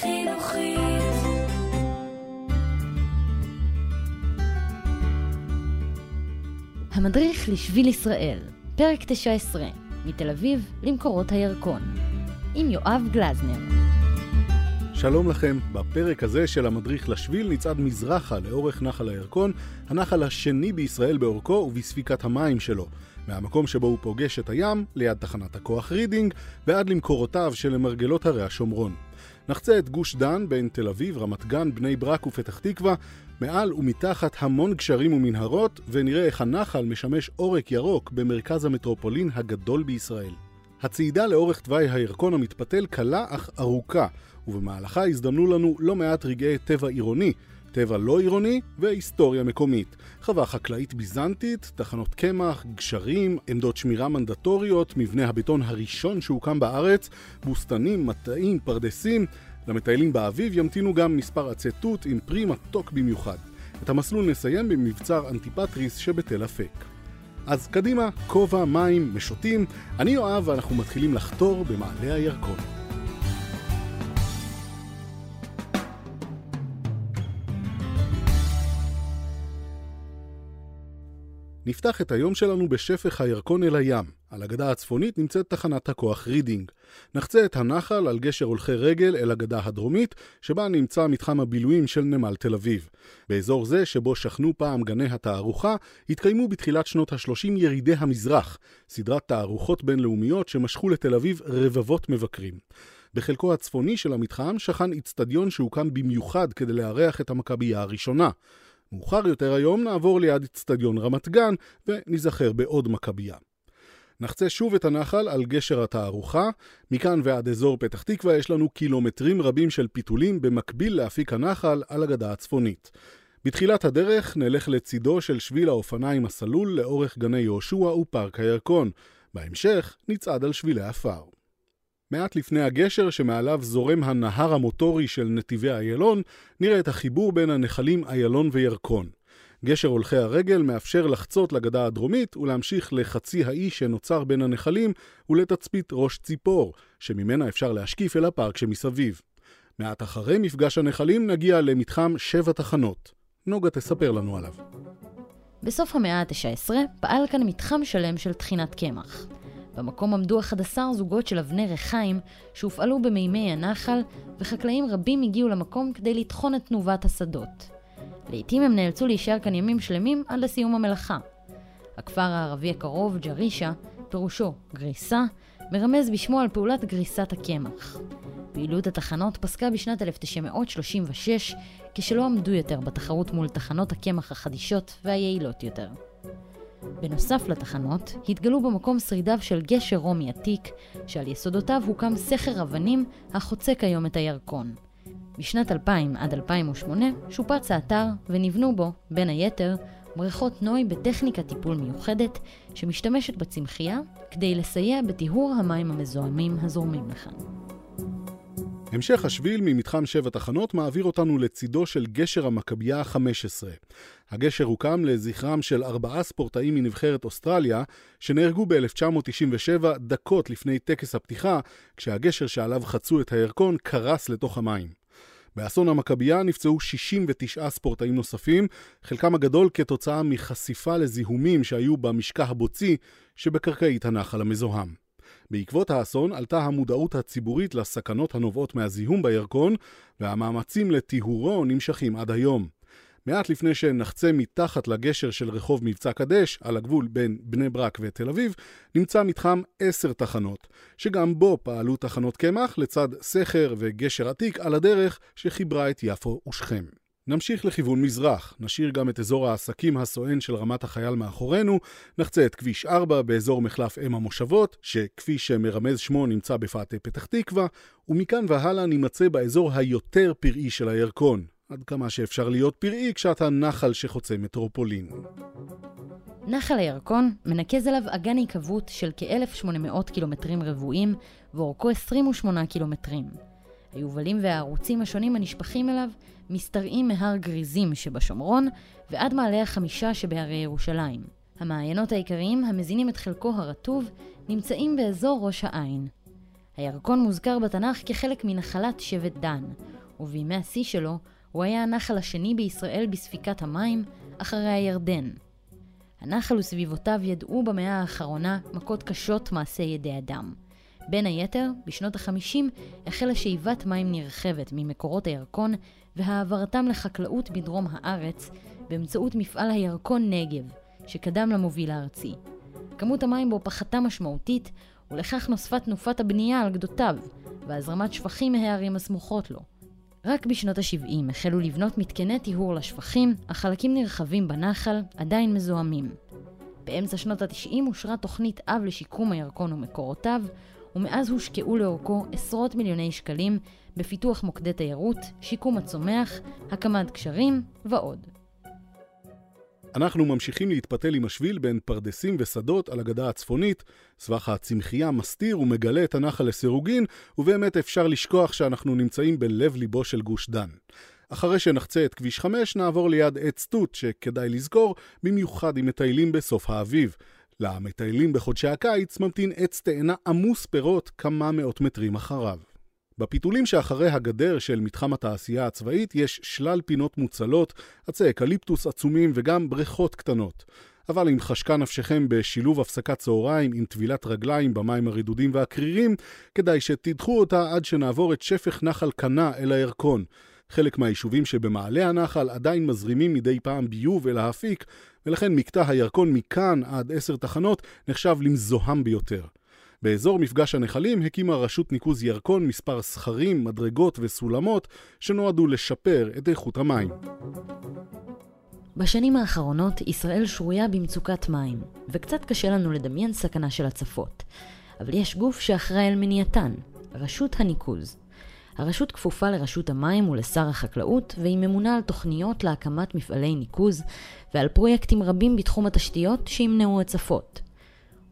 חינוכית. המדריך לשביל ישראל, פרק 19, מתל אביב למקורות הירקון, עם יואב גלזנר. שלום לכם, בפרק הזה של המדריך לשביל נצעד מזרחה לאורך נחל הירקון, הנחל השני בישראל באורכו ובספיקת המים שלו. מהמקום שבו הוא פוגש את הים, ליד תחנת הכוח רידינג, ועד למקורותיו של מרגלות הרי השומרון. נחצה את גוש דן בין תל אביב, רמת גן, בני ברק ופתח תקווה, מעל ומתחת המון גשרים ומנהרות, ונראה איך הנחל משמש עורק ירוק במרכז המטרופולין הגדול בישראל. הצעידה לאורך תוואי הירקון המתפתל קלה אך ארוכה, ובמהלכה הזדמנו לנו לא מעט רגעי טבע עירוני, טבע לא עירוני והיסטוריה מקומית. חווה חקלאית ביזנטית, תחנות קמח, גשרים, עמדות שמירה מנדטוריות, מבנה הבטון הראשון שהוקם בארץ, בוסתנים, מטעים, פרדסים. למטיילים באביב ימתינו גם מספר עצי תות עם פרי מתוק במיוחד. את המסלול נסיים במבצר אנטיפטריס שבתל אפק. אז קדימה, כובע, מים, משוטים. אני יואב ואנחנו מתחילים לחתור במעלה הירקון. נפתח את היום שלנו בשפך הירקון אל הים. על הגדה הצפונית נמצאת תחנת הכוח רידינג. נחצה את הנחל על גשר הולכי רגל אל הגדה הדרומית, שבה נמצא מתחם הבילויים של נמל תל אביב. באזור זה, שבו שכנו פעם גני התערוכה, התקיימו בתחילת שנות ה-30 ירידי המזרח, סדרת תערוכות בינלאומיות שמשכו לתל אביב רבבות מבקרים. בחלקו הצפוני של המתחם שכן איצטדיון שהוקם במיוחד כדי לארח את המכבייה הראשונה. מאוחר יותר היום נעבור ליד אצטדיון רמת גן ונזכר בעוד מכבייה. נחצה שוב את הנחל על גשר התערוכה, מכאן ועד אזור פתח תקווה יש לנו קילומטרים רבים של פיתולים במקביל לאפיק הנחל על הגדה הצפונית. בתחילת הדרך נלך לצידו של שביל האופניים הסלול לאורך גני יהושע ופארק הירקון. בהמשך נצעד על שבילי עפר. מעט לפני הגשר שמעליו זורם הנהר המוטורי של נתיבי איילון, נראה את החיבור בין הנחלים איילון וירקון. גשר הולכי הרגל מאפשר לחצות לגדה הדרומית ולהמשיך לחצי האי שנוצר בין הנחלים ולתצפית ראש ציפור, שממנה אפשר להשקיף אל הפארק שמסביב. מעט אחרי מפגש הנחלים נגיע למתחם שבע תחנות. נוגה תספר לנו עליו. בסוף המאה ה-19 פעל כאן מתחם שלם של טחינת קמח. במקום עמדו 11 זוגות של אבני ריחיים שהופעלו במימי הנחל, וחקלאים רבים הגיעו למקום כדי לטחון את תנובת השדות. לעתים הם נאלצו להישאר כאן ימים שלמים עד לסיום המלאכה. הכפר הערבי הקרוב, ג'רישה, פירושו גריסה, מרמז בשמו על פעולת גריסת הקמח. פעילות התחנות פסקה בשנת 1936, כשלא עמדו יותר בתחרות מול תחנות הקמח החדישות והיעילות יותר. בנוסף לתחנות, התגלו במקום שרידיו של גשר רומי עתיק, שעל יסודותיו הוקם סכר אבנים החוצה כיום את הירקון. משנת 2000 עד 2008 שופץ האתר ונבנו בו, בין היתר, בריכות נוי בטכניקת טיפול מיוחדת, שמשתמשת בצמחייה כדי לסייע בטיהור המים המזוהמים הזורמים לכאן. המשך השביל ממתחם שבע תחנות מעביר אותנו לצידו של גשר המכבייה ה-15. הגשר הוקם לזכרם של ארבעה ספורטאים מנבחרת אוסטרליה, שנהרגו ב-1997 דקות לפני טקס הפתיחה, כשהגשר שעליו חצו את הירקון קרס לתוך המים. באסון המכבייה נפצעו 69 ספורטאים נוספים, חלקם הגדול כתוצאה מחשיפה לזיהומים שהיו במשקע הבוצי שבקרקעית הנחל המזוהם. בעקבות האסון עלתה המודעות הציבורית לסכנות הנובעות מהזיהום בירקון, והמאמצים לטיהורו נמשכים עד היום. מעט לפני שנחצה מתחת לגשר של רחוב מבצע קדש, על הגבול בין בני ברק ותל אביב, נמצא מתחם עשר תחנות, שגם בו פעלו תחנות קמח לצד סכר וגשר עתיק על הדרך שחיברה את יפו ושכם. נמשיך לכיוון מזרח, נשאיר גם את אזור העסקים הסואן של רמת החייל מאחורינו, נחצה את כביש 4 באזור מחלף אם המושבות, שכפי שמרמז שמו נמצא בפאתי פתח תקווה, ומכאן והלאה נימצא באזור היותר פראי של הירקון, עד כמה שאפשר להיות פראי כשאתה נחל שחוצה מטרופולין. נחל הירקון מנקז עליו אגן היקוות של כ-1,800 קילומטרים רבועים ואורכו 28 קילומטרים. היובלים והערוצים השונים הנשפכים אליו משתרעים מהר גריזים שבשומרון ועד מעלה החמישה שבהרי ירושלים. המעיינות העיקריים המזינים את חלקו הרטוב נמצאים באזור ראש העין. הירקון מוזכר בתנ"ך כחלק מנחלת שבט דן, ובימי השיא שלו הוא היה הנחל השני בישראל בספיקת המים, אחרי הירדן. הנחל וסביבותיו ידעו במאה האחרונה מכות קשות מעשי ידי אדם. בין היתר, בשנות ה-50 החלה שאיבת מים נרחבת ממקורות הירקון והעברתם לחקלאות בדרום הארץ באמצעות מפעל הירקון נגב, שקדם למוביל הארצי. כמות המים בו פחתה משמעותית, ולכך נוספה תנופת הבנייה על גדותיו, והזרמת שפכים מהערים הסמוכות לו. רק בשנות ה-70 החלו לבנות מתקני טיהור לשפכים, אך חלקים נרחבים בנחל עדיין מזוהמים. באמצע שנות ה-90 אושרה תוכנית אב לשיקום הירקון ומקורותיו, ומאז הושקעו לאורכו עשרות מיליוני שקלים בפיתוח מוקדי תיירות, שיקום הצומח, הקמת גשרים ועוד. אנחנו ממשיכים להתפתל עם השביל בין פרדסים ושדות על הגדה הצפונית. סבך הצמחייה מסתיר ומגלה את הנחל לסירוגין, ובאמת אפשר לשכוח שאנחנו נמצאים בלב ליבו של גוש דן. אחרי שנחצה את כביש 5, נעבור ליד עץ תות, שכדאי לזכור, במיוחד אם מטיילים בסוף האביב. למטיילים בחודשי הקיץ ממתין עץ תאנה עמוס פירות כמה מאות מטרים אחריו. בפיתולים שאחרי הגדר של מתחם התעשייה הצבאית יש שלל פינות מוצלות, עצי אקליפטוס עצומים וגם בריכות קטנות. אבל אם חשקה נפשכם בשילוב הפסקת צהריים עם טבילת רגליים במים הרדודים והקרירים, כדאי שתדחו אותה עד שנעבור את שפך נחל קנה אל הירקון. חלק מהיישובים שבמעלה הנחל עדיין מזרימים מדי פעם ביוב אל האפיק, ולכן מקטע הירקון מכאן עד עשר תחנות נחשב למזוהם ביותר. באזור מפגש הנחלים הקימה רשות ניקוז ירקון מספר סכרים, מדרגות וסולמות שנועדו לשפר את איכות המים. בשנים האחרונות ישראל שרויה במצוקת מים, וקצת קשה לנו לדמיין סכנה של הצפות. אבל יש גוף שאחראי על מניעתן, רשות הניקוז. הרשות כפופה לרשות המים ולשר החקלאות, והיא ממונה על תוכניות להקמת מפעלי ניקוז ועל פרויקטים רבים בתחום התשתיות שימנעו הצפות.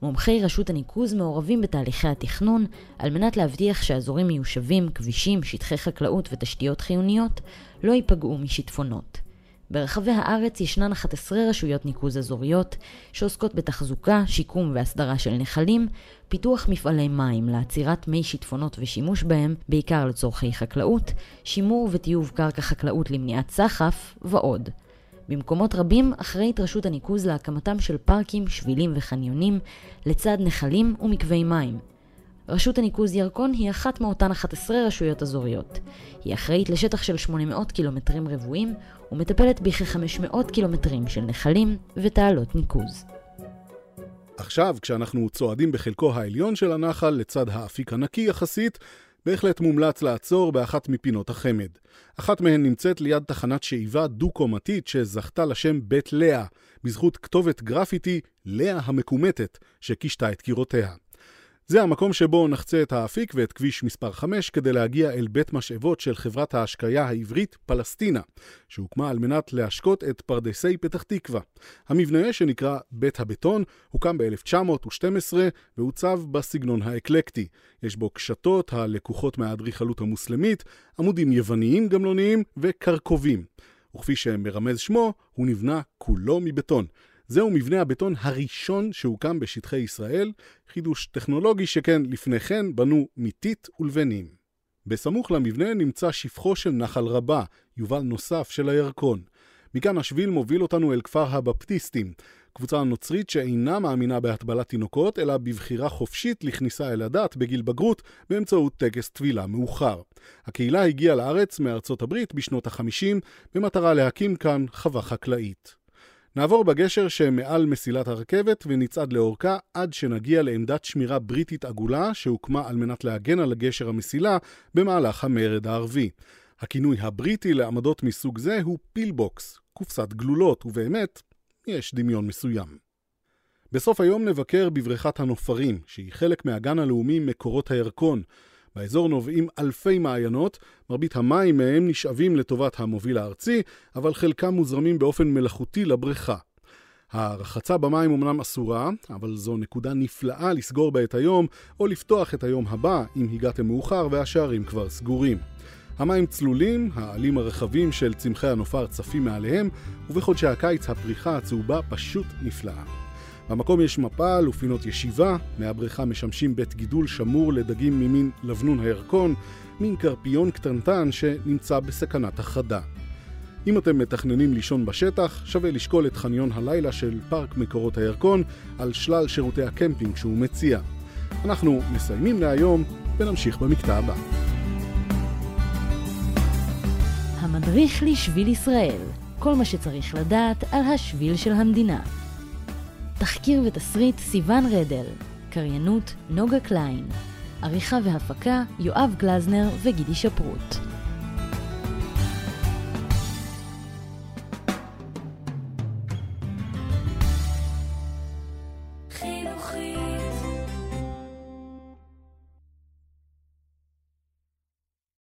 מומחי רשות הניקוז מעורבים בתהליכי התכנון על מנת להבטיח שאזורים מיושבים, כבישים, שטחי חקלאות ותשתיות חיוניות לא ייפגעו משיטפונות. ברחבי הארץ ישנן 11 רשויות ניקוז אזוריות שעוסקות בתחזוקה, שיקום והסדרה של נחלים, פיתוח מפעלי מים לעצירת מי שיטפונות ושימוש בהם, בעיקר לצורכי חקלאות, שימור וטיוב קרקע חקלאות למניעת סחף ועוד. במקומות רבים אחראית רשות הניקוז להקמתם של פארקים, שבילים וחניונים, לצד נחלים ומקווי מים. רשות הניקוז ירקון היא אחת מאותן 11 רשויות אזוריות. היא אחראית לשטח של 800 קילומטרים רבועים ומטפלת בכ-500 קילומטרים של נחלים ותעלות ניקוז. עכשיו, כשאנחנו צועדים בחלקו העליון של הנחל לצד האפיק הנקי יחסית, בהחלט מומלץ לעצור באחת מפינות החמד. אחת מהן נמצאת ליד תחנת שאיבה דו-קומתית שזכתה לשם בית לאה, בזכות כתובת גרפיטי לאה המקומטת, שקישתה את קירותיה. זה המקום שבו נחצה את האפיק ואת כביש מספר 5 כדי להגיע אל בית משאבות של חברת ההשקיה העברית פלסטינה, שהוקמה על מנת להשקות את פרדסי פתח תקווה. המבנה, שנקרא בית הבטון, הוקם ב-1912 והוצב בסגנון האקלקטי. יש בו קשתות הלקוחות מהאדריכלות המוסלמית, עמודים יווניים גמלוניים וקרקובים. וכפי שמרמז שמו, הוא נבנה כולו מבטון. זהו מבנה הבטון הראשון שהוקם בשטחי ישראל, חידוש טכנולוגי שכן לפני כן בנו מיתית ולבנים. בסמוך למבנה נמצא שפחו של נחל רבה, יובל נוסף של הירקון. מכאן השביל מוביל אותנו אל כפר הבפטיסטים, קבוצה נוצרית שאינה מאמינה בהטבלת תינוקות, אלא בבחירה חופשית לכניסה אל הדת בגיל בגרות באמצעות טקס טבילה מאוחר. הקהילה הגיעה לארץ מארצות הברית בשנות ה-50 במטרה להקים כאן חווה חקלאית. נעבור בגשר שמעל מסילת הרכבת ונצעד לאורכה עד שנגיע לעמדת שמירה בריטית עגולה שהוקמה על מנת להגן על הגשר המסילה במהלך המרד הערבי. הכינוי הבריטי לעמדות מסוג זה הוא פילבוקס, קופסת גלולות, ובאמת, יש דמיון מסוים. בסוף היום נבקר בבריכת הנופרים, שהיא חלק מהגן הלאומי מקורות הירקון, באזור נובעים אלפי מעיינות, מרבית המים מהם נשאבים לטובת המוביל הארצי, אבל חלקם מוזרמים באופן מלאכותי לבריכה. הרחצה במים אומנם אסורה, אבל זו נקודה נפלאה לסגור בה את היום, או לפתוח את היום הבא אם הגעתם מאוחר והשערים כבר סגורים. המים צלולים, העלים הרחבים של צמחי הנופר צפים מעליהם, ובחודשי הקיץ הפריחה הצהובה פשוט נפלאה. במקום יש מפל ופינות ישיבה, מי הבריכה משמשים בית גידול שמור לדגים ממין לבנון הירקון, מין קרפיון קטנטן שנמצא בסכנת החדה. אם אתם מתכננים לישון בשטח, שווה לשקול את חניון הלילה של פארק מקורות הירקון על שלל שירותי הקמפינג שהוא מציע. אנחנו מסיימים להיום ונמשיך במקטע הבא. המדריך לשביל ישראל, כל מה שצריך לדעת על השביל של המדינה. תחקיר ותסריט סיון רדל, קריינות נוגה קליין, עריכה והפקה יואב גלזנר וגידי שפרוט.